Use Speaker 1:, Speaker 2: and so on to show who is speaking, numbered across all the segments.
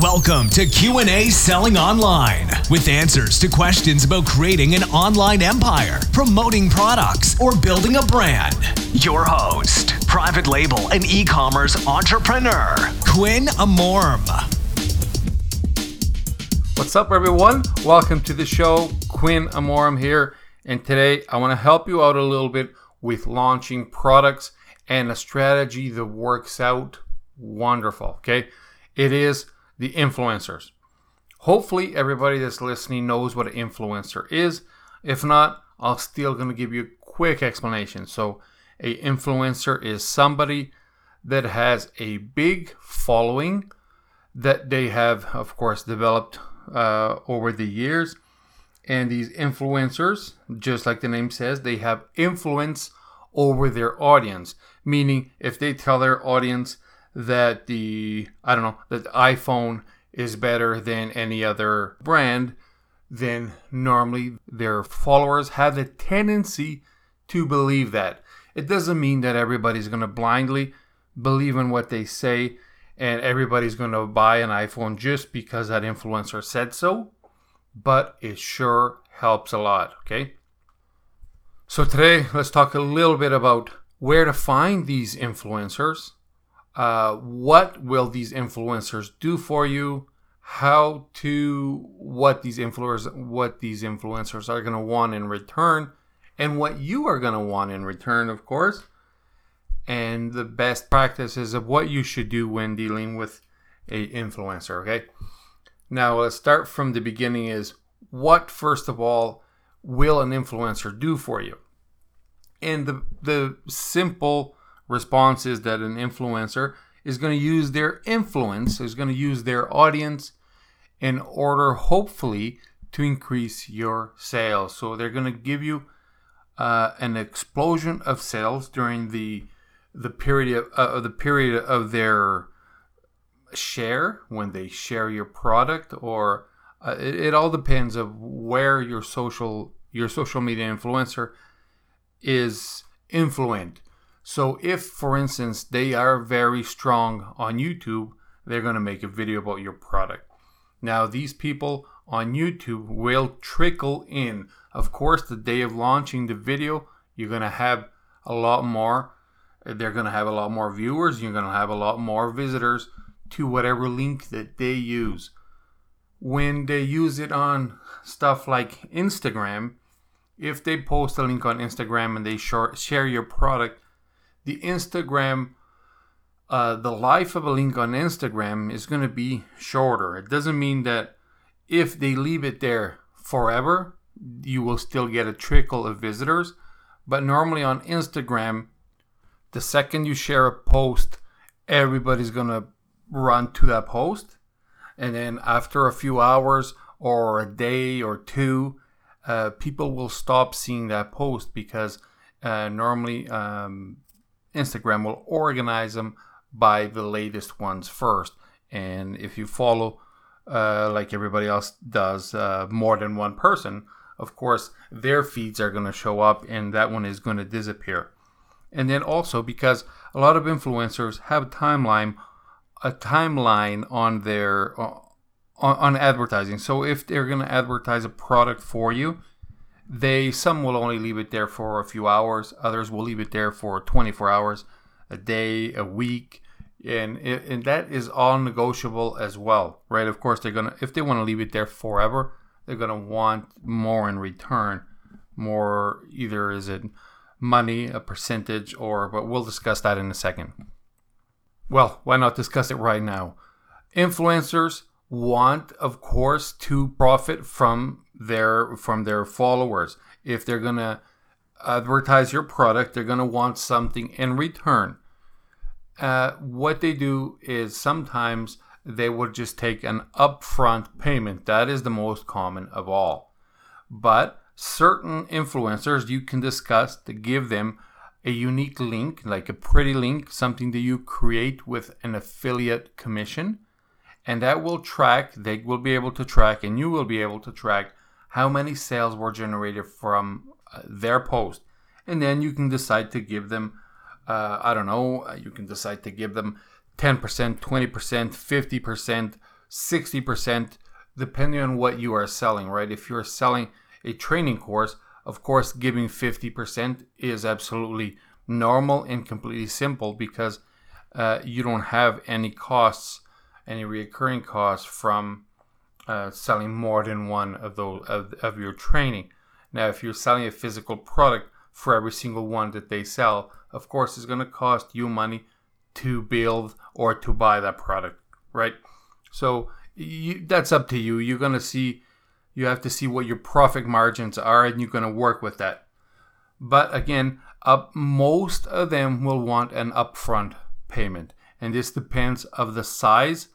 Speaker 1: Welcome to Q&A Selling Online with answers to questions about creating an online empire, promoting products, or building a brand. Your host, private label and e-commerce entrepreneur, Quinn Amorm.
Speaker 2: What's up, everyone? Welcome to the show. Quinn Amorum here, and today I want to help you out a little bit with launching products and a strategy that works out wonderful. Okay, it is the influencers. Hopefully, everybody that's listening knows what an influencer is. If not, I'm still going to give you a quick explanation. So, a influencer is somebody that has a big following that they have, of course, developed uh, over the years. And these influencers, just like the name says, they have influence over their audience. Meaning, if they tell their audience that the, I don't know, that the iPhone is better than any other brand, then normally their followers have the tendency to believe that. It doesn't mean that everybody's going to blindly believe in what they say and everybody's going to buy an iPhone just because that influencer said so, but it sure helps a lot, okay? So today, let's talk a little bit about where to find these influencers. Uh, what will these influencers do for you? How to what these influencers what these influencers are going to want in return, and what you are going to want in return, of course. And the best practices of what you should do when dealing with a influencer okay? Now let's start from the beginning is what first of all will an influencer do for you? And the the simple response is that an influencer is going to use their influence is going to use their audience in order hopefully to increase your sales. So they're going to give you uh, an explosion of sales during the the period of uh, the period of their share when they share your product or uh, it, it, all depends of where your social your social media influencer is influent so if for instance they are very strong on youtube they're going to make a video about your product now these people on youtube will trickle in of course the day of launching the video you're going to have a lot more they're going to have a lot more viewers. You're going to have a lot more visitors to whatever link that they use. When they use it on stuff like Instagram, if they post a link on Instagram and they share your product, the Instagram, uh, the life of a link on Instagram is going to be shorter. It doesn't mean that if they leave it there forever, you will still get a trickle of visitors. But normally on Instagram, the second you share a post, everybody's gonna run to that post, and then after a few hours or a day or two, uh, people will stop seeing that post because uh, normally um, Instagram will organize them by the latest ones first, and if you follow uh, like everybody else does uh, more than one person, of course their feeds are going to show up, and that one is going to disappear. And then also because a lot of influencers have a timeline a timeline on their uh, on, on advertising. So if they're going to advertise a product for you they some will only leave it there for a few hours others will leave it there for 24 hours a day a week and and that is all negotiable as well right of course they're gonna if they want to leave it there forever they're gonna want more in return more either is it money, a percentage, or, but we'll discuss that in a second. Well, why not discuss it right now? Influencers want, of course, to profit from their from their followers. If they're gonna advertise your product, they're gonna want something in return. Uh, what they do is sometimes they will just take an upfront payment. That is the most common of all. But certain influencers you can discuss to give them a unique link, like a pretty link, something that you create with an affiliate commission. And that will track, they will be able to track, and you will be able to track how many sales were generated from uh, their post. And then you can decide to give them, uh, I don't know, uh, you can decide to give them 10%, 20%, 50% 60% depending on what you are selling, right? If you're selling a training course, of course, giving 50% is absolutely normal and completely simple because uh, you don't have any costs, any recurring costs from uh, selling more than one of those of, of your training. Now, if you're selling a physical product for every single one that they sell, of course, it's going to cost you money to build or to buy that product, right? So you, that's up to you. You're going to see, you have to see what your profit margins are, and you're going to work with that. But again, up most of them will want an upfront payment, and this depends of the size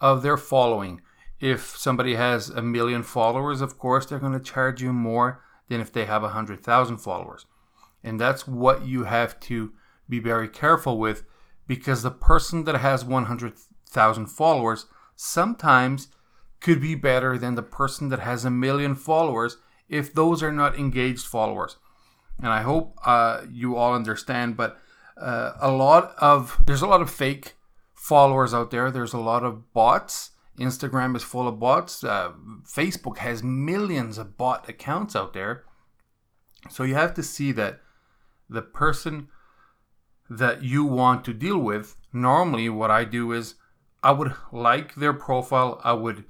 Speaker 2: of their following. If somebody has a million followers, of course, they're going to charge you more than if they have a hundred thousand followers, and that's what you have to be very careful with, because the person that has one hundred thousand followers sometimes could be better than the person that has a million followers if those are not engaged followers. And I hope uh, you all understand, but uh, a lot of there's a lot of fake followers out there. There's a lot of bots. Instagram is full of bots. Uh, Facebook has millions of bot accounts out there. So you have to see that the person that you want to deal with, normally what I do is I would like their profile, I would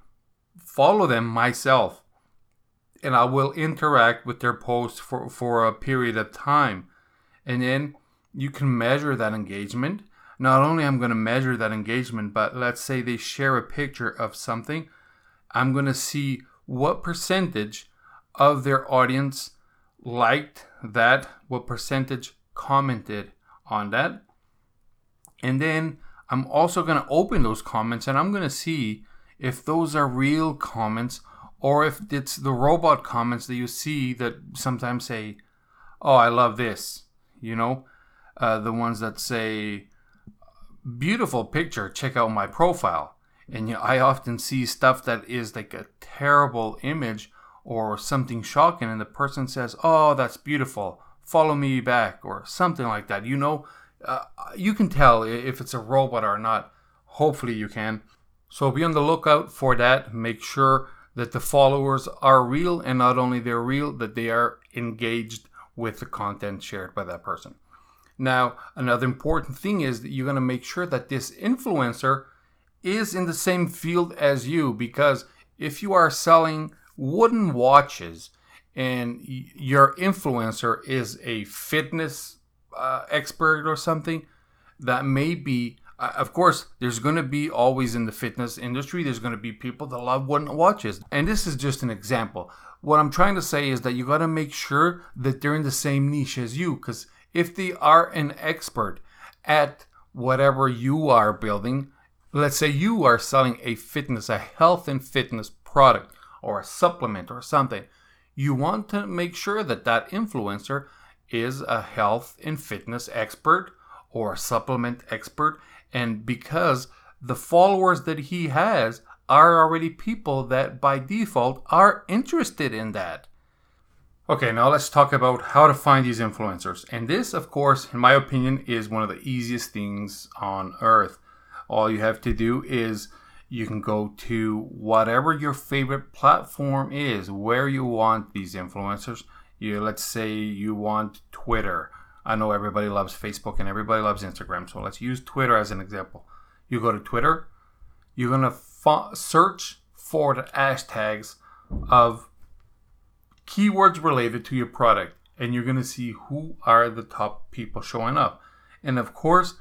Speaker 2: follow them myself, and I will interact with their posts for, for a period of time. And then you can measure that engagement. Not only I'm going to measure that engagement, but let's say they share a picture of something, I'm going to see what percentage of their audience liked that, what percentage commented on that. And then I'm also going to open those comments and I'm going to see if those are real comments or if it's the robot comments that you see that sometimes say, Oh, I love this, you know, uh, the ones that say, Beautiful picture, check out my profile. And you know, I often see stuff that is like a terrible image or something shocking, and the person says, Oh, that's beautiful, follow me back, or something like that. You know, uh, you can tell if it's a robot or not. Hopefully, you can. So be on the lookout for that. Make sure that the followers are real and not only they're real, that they are engaged with the content shared by that person. Now, another important thing is that you're going to make sure that this influencer is in the same field as you because if you are selling wooden watches and your influencer is a fitness uh, expert or something that may be uh, of course there's going to be always in the fitness industry there's going to be people that love wooden watches. And this is just an example. What i'm trying to say is that you got to make sure that they're in the same niche as you because if they are an expert at whatever you are building let's say you are selling a fitness a health and fitness product or a supplement or something you want to make sure that that influencer is a health and fitness expert or a supplement expert. And because the followers that he has are already people that by default are interested in that. Okay, now let's talk about how to find these influencers. And this, of course, in my opinion, is one of the easiest things on earth. All you have to do is you can go to whatever your favorite platform is, where you want these influencers you let's say you want Twitter. I know everybody loves Facebook and everybody loves Instagram, so let's use Twitter as an example. You go to Twitter, you're gonna f- search for the hashtags of keywords related to your product, and you're gonna see who are the top people showing up. And of course,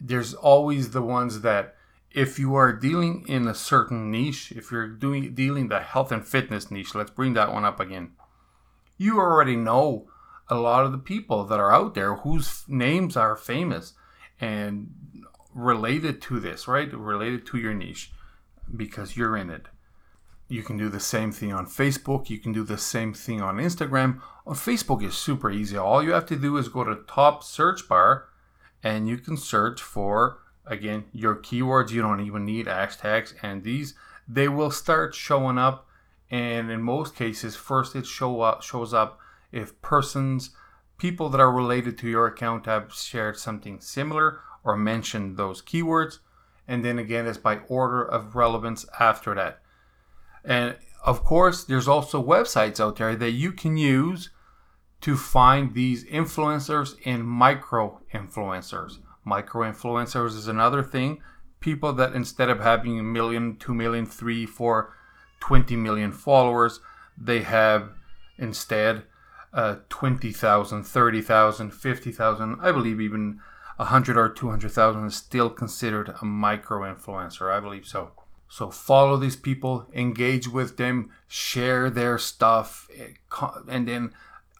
Speaker 2: there's always the ones that if you are dealing in a certain niche, if you're doing dealing the health and fitness niche, let's bring that one up again you already know a lot of the people that are out there whose names are famous and related to this, right? Related to your niche because you're in it. You can do the same thing on Facebook. You can do the same thing on Instagram. On Facebook is super easy. All you have to do is go to top search bar and you can search for again your keywords. You don't even need hashtags and these they will start showing up and in most cases first it show up shows up if persons people that are related to your account have shared something similar or mentioned those keywords and then again it's by order of relevance after that. And of course, there's also websites out there that you can use to find these influencers and micro influencers. Micro influencers is another thing. People that instead of having a million, two million, three, four, 20 million followers, they have instead uh, 20,000, 30,000, 50,000, I believe even 100 or 200,000 is still considered a micro influencer. I believe so. So follow these people, engage with them, share their stuff, eh, and then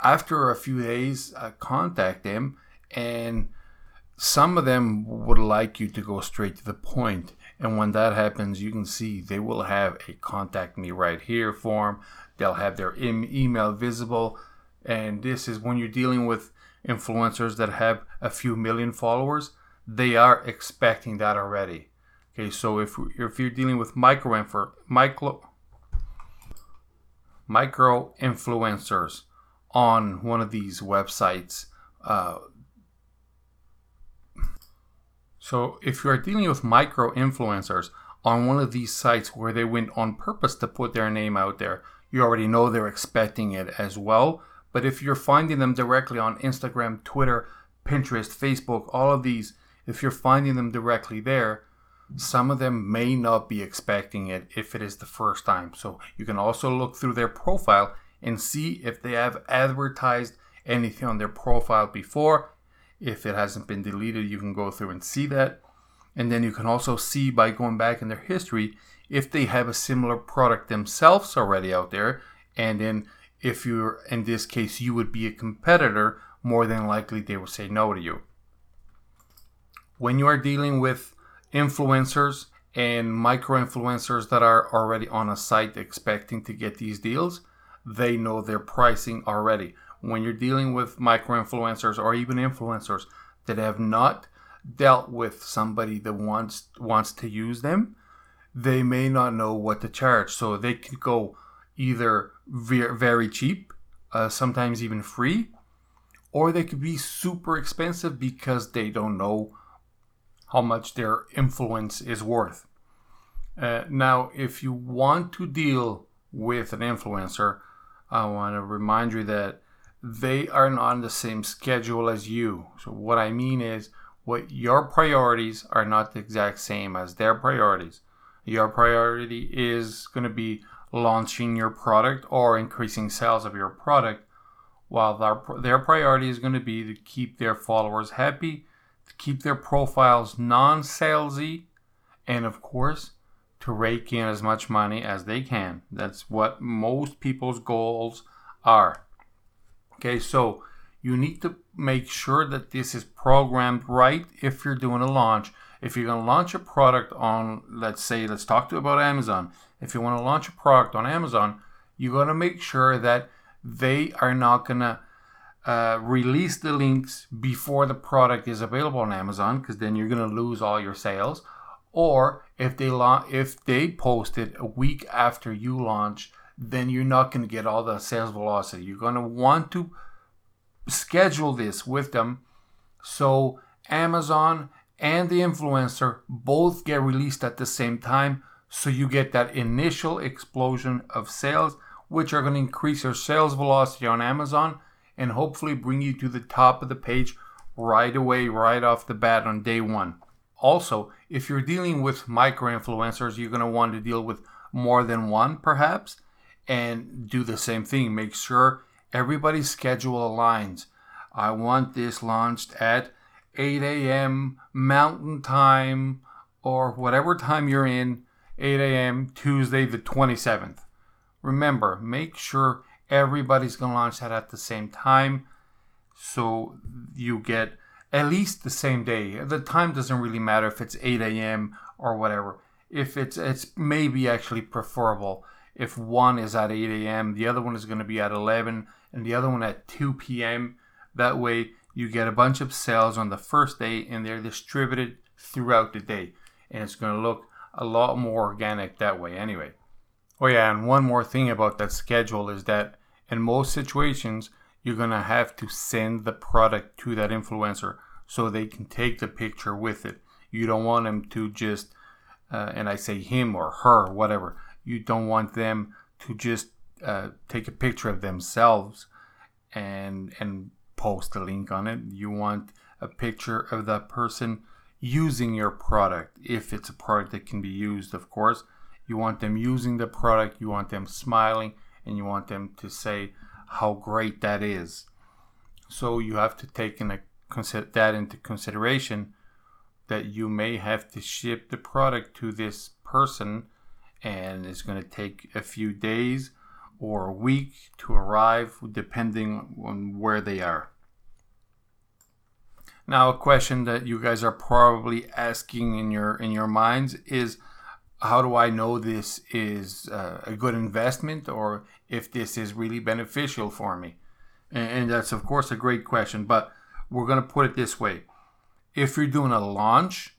Speaker 2: after a few days, uh, contact them. And some of them would like you to go straight to the point. And when that happens, you can see they will have a contact me right here form. They'll have their email visible. And this is when you're dealing with influencers that have a few million followers, they are expecting that already. Okay, so if if you're dealing with micro micro micro influencers on one of these websites, uh, so if you are dealing with micro influencers on one of these sites where they went on purpose to put their name out there, you already know they're expecting it as well. But if you're finding them directly on Instagram, Twitter, Pinterest, Facebook, all of these, if you're finding them directly there, some of them may not be expecting it if it is the first time. So you can also look through their profile and see if they have advertised anything on their profile before. If it hasn't been deleted, you can go through and see that. And then you can also see by going back in their history if they have a similar product themselves already out there. And then if you're in this case you would be a competitor more than likely they will say no to you when you are dealing with influencers and micro influencers that are already on a site expecting to get these deals they know their pricing already. When you're dealing with micro influencers or even influencers that have not dealt with somebody that wants wants to use them they may not know what to charge. So they could go either very cheap, uh, sometimes even free, or they could be super expensive because they don't know how much their influence is worth. Uh, now, if you want to deal with an influencer, I want to remind you that they are not on the same schedule as you. So, what I mean is, what your priorities are not the exact same as their priorities. Your priority is going to be launching your product or increasing sales of your product, while their, their priority is going to be to keep their followers happy, to keep their profiles non salesy, and of course, to rake in as much money as they can. That's what most people's goals are. Okay, so you need to make sure that this is programmed right if you're doing a launch. If you're going to launch a product on, let's say, let's talk to about Amazon if you want to launch a product on Amazon, you got to make sure that they are not going to uh, release the links before the product is available on Amazon because then you're going to lose all your sales. Or if they la- if they post it a week after you launch, then you're not going to get all the sales velocity. You're going to want to schedule this with them so Amazon and the influencer both get released at the same time so you get that initial explosion of sales, which are going to increase your sales velocity on Amazon and hopefully bring you to the top of the page right away, right off the bat on day one. Also, if you're dealing with micro influencers, you're going to want to deal with more than one perhaps and do the same thing. Make sure everybody's schedule aligns. I want this launched at 8 a.m. Mountain Time or whatever time you're in 8 a.m. Tuesday, the 27th. Remember, make sure everybody's going to launch that at the same time so you get at least the same day. The time doesn't really matter if it's 8 a.m. or whatever. If it's it's maybe actually preferable if one is at 8 a.m., the other one is going to be at 11, and the other one at 2 p.m. That way, you get a bunch of sales on the first day, and they're distributed throughout the day, and it's going to look a lot more organic that way anyway. Oh yeah, and one more thing about that schedule is that in most situations you're going to have to send the product to that influencer so they can take the picture with it. You don't want them to just, uh, and I say him or her, whatever. You don't want them to just uh, take a picture of themselves and and post a link on it. You want a picture of that person using your product if it's a product that can be used, of course. You want them using the product, you want them smiling, and you want them to say how great that is. So you have to take in a, that into consideration that you may have to ship the product to this person and it's going to take a few days or a week to arrive depending on where they are. Now a question that you guys are probably asking in your in your minds is how do I know this is uh, a good investment or if this is really beneficial for me? And, and that's, of course, a great question, but we're going to put it this way. If you're doing a launch,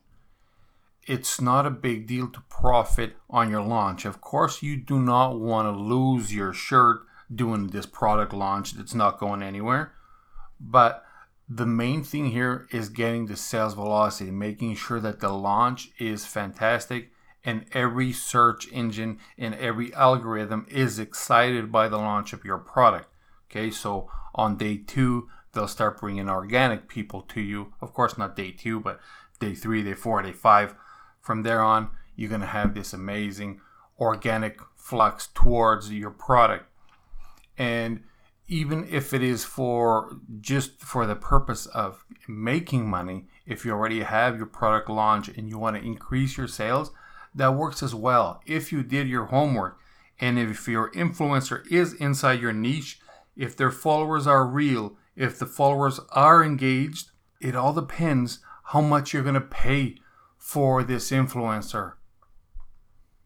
Speaker 2: it's not a big deal to profit on your launch. Of course, you do not want to lose your shirt doing this product launch that's not going anywhere. But the main thing here is getting the sales velocity, making sure that the launch is fantastic and every search engine and every algorithm is excited by the launch of your product. Okay, so on day two, they'll start bringing organic people to you. Of course, not day two, but day three, day four, day five. From there on, you're going to have this amazing organic flux towards your product. And even if it is for just for the purpose of making money, if you already have your product launch and you want to increase your sales, that works as well. If you did your homework and if your influencer is inside your niche, if their followers are real, if the followers are engaged, it all depends how much you're going to pay for this influencer.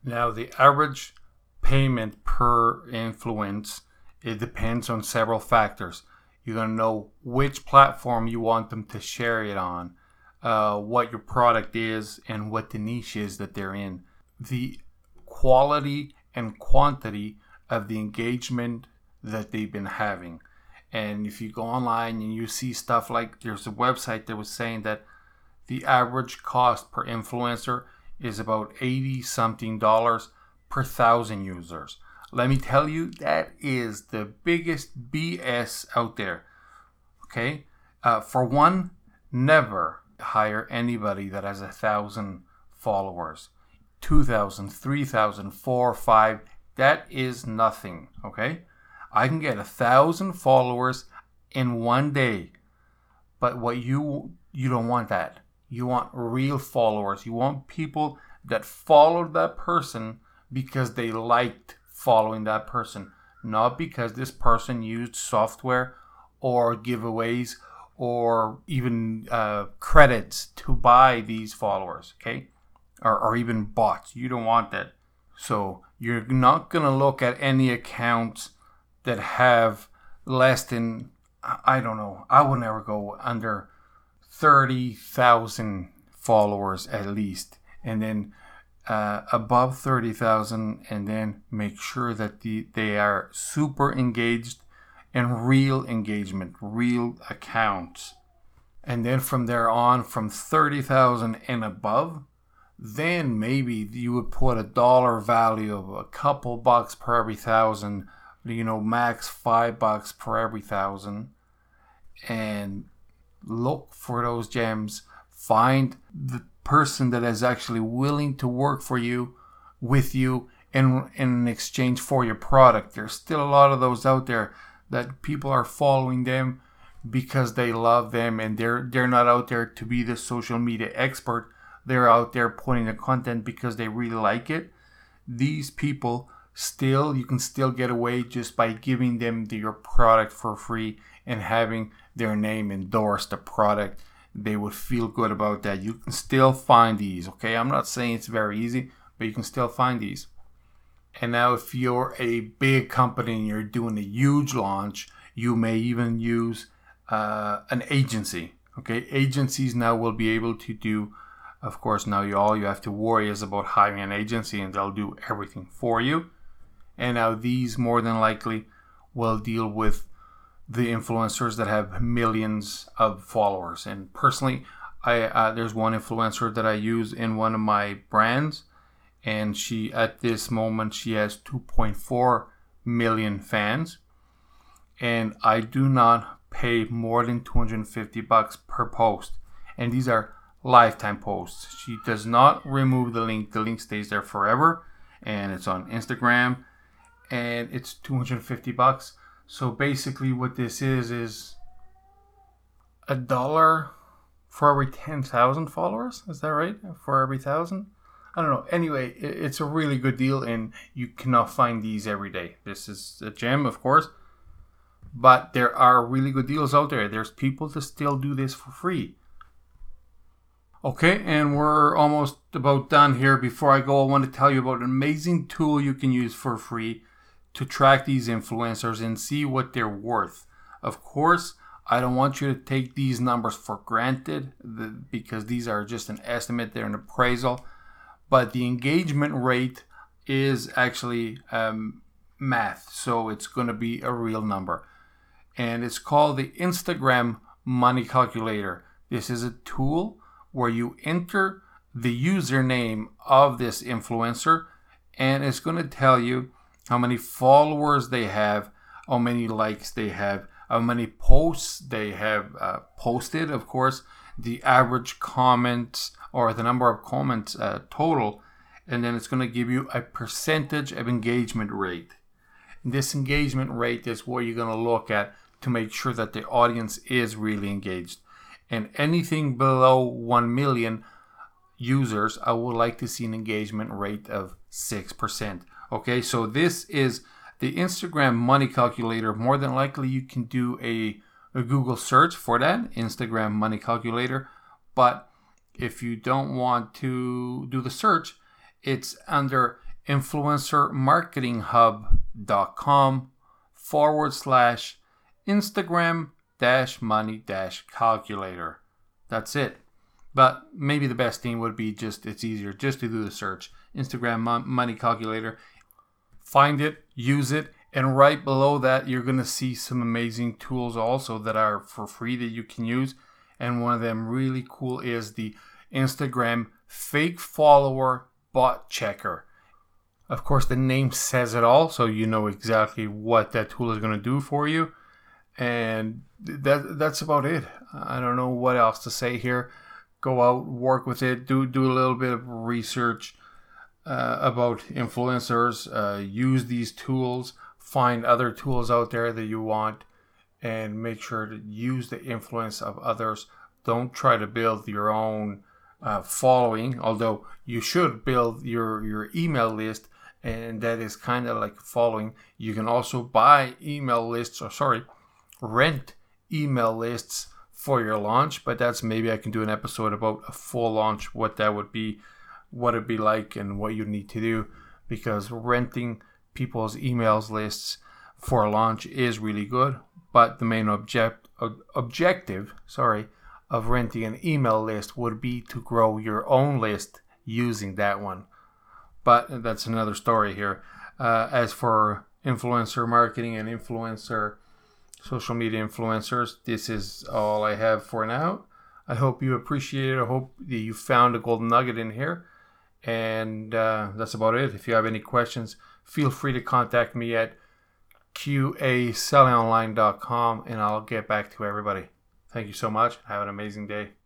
Speaker 2: Now, the average payment per influence it depends on several factors. You're going to know which platform you want them to share it on uh, what your product is and what the niche is that they're in. The quality and quantity of the engagement that they've been having. And if you go online and you see stuff like there's a website that was saying that the average cost per influencer is about 80 something dollars per thousand users. Let me tell you, that is the biggest BS out there. Okay? Uh, for one, never hire anybody that has a thousand followers 2000 3000 4 5 that is nothing okay? I can get a thousand followers in one day but what you you don't want that. You want real followers. You want people that followed that person because they liked following that person not because this person used software or giveaways or even uh, credits to buy these followers, okay? Or, or even bots. You don't want that. So you're not going to look at any accounts that have less than, I don't know, I would never go under 30,000 followers at least. And then uh, above 30,000 and then make sure that the, they are super engaged and real engagement, real accounts. And then from there on, from 30,000 and above, then maybe you would put a dollar value of a couple bucks per every thousand, you know, max five bucks per every thousand, and look for those gems. Find the person that is actually willing to work for you, with you, in, in exchange for your product. There's still a lot of those out there that people are following them because they love them and they're they're not out there to be the social media expert they're out there putting the content because they really like it these people still you can still get away just by giving them the, your product for free and having their name endorse the product they would feel good about that you can still find these okay i'm not saying it's very easy but you can still find these and now, if you're a big company and you're doing a huge launch, you may even use uh, an agency. Okay, agencies now will be able to do. Of course, now you all you have to worry is about hiring an agency, and they'll do everything for you. And now these more than likely will deal with the influencers that have millions of followers. And personally, I uh, there's one influencer that I use in one of my brands, and she at this moment she has 2.4 million fans, and I do not pay more than 250 bucks per post, and these are lifetime posts. She does not remove the link; the link stays there forever, and it's on Instagram, and it's 250 bucks. So basically, what this is is a dollar for every 10,000 followers. Is that right? For every thousand? I don't know. Anyway, it's a really good deal, and you cannot find these every day. This is a gem, of course, but there are really good deals out there. There's people that still do this for free. Okay, and we're almost about done here. Before I go, I want to tell you about an amazing tool you can use for free to track these influencers and see what they're worth. Of course, I don't want you to take these numbers for granted because these are just an estimate, they're an appraisal. But the engagement rate is actually um, math, so it's going to be a real number. And it's called the Instagram Money Calculator. This is a tool where you enter the username of this influencer, and it's going to tell you how many followers they have, how many likes they have how many posts they have uh, posted, of course, the average comments or the number of comments uh, total, and then it's going to give you a percentage of engagement rate. This engagement rate is what you're going to look at to make sure that the audience is really engaged. And anything below 1 million users, I would like to see an engagement rate of 6%. Okay, so this is the Instagram money calculator, more than likely you can do a, a Google search for that, Instagram money calculator. But if you don't want to do the search, it's under influencermarketinghub.com forward slash Instagram dash money dash calculator. That's it. But maybe the best thing would be just, it's easier just to do the search Instagram money calculator find it, use it, and right below that, you're going to see some amazing tools also that are for free that you can use. And one of them really cool is the Instagram fake follower bot checker. Of course, the name says it all, so you know exactly what that tool is going to do for you. And that that's about it. I don't know what else to say here. Go out, work with it, do do a little bit of research uh, about influencers. Uh, use these tools. Find other tools out there that you want, and make sure to use the influence of others. Don't try to build your own uh, following, although you should build your your email list, and that is kind of like following. You can also buy email lists, or sorry, rent email lists for your launch, but that's maybe I can do an episode about a full launch, what that would be what it'd be like and what you need to do because renting people's emails lists for a launch is really good but the main object objective sorry of renting an email list would be to grow your own list using that one. But that's another story here. Uh, as for influencer marketing and influencer social media influencers this is all i have for now i hope you appreciate it i hope that you found a golden nugget in here and uh, that's about it. If you have any questions, feel free to contact me at qasellingonline.com and I'll get back to everybody. Thank you so much. Have an amazing day.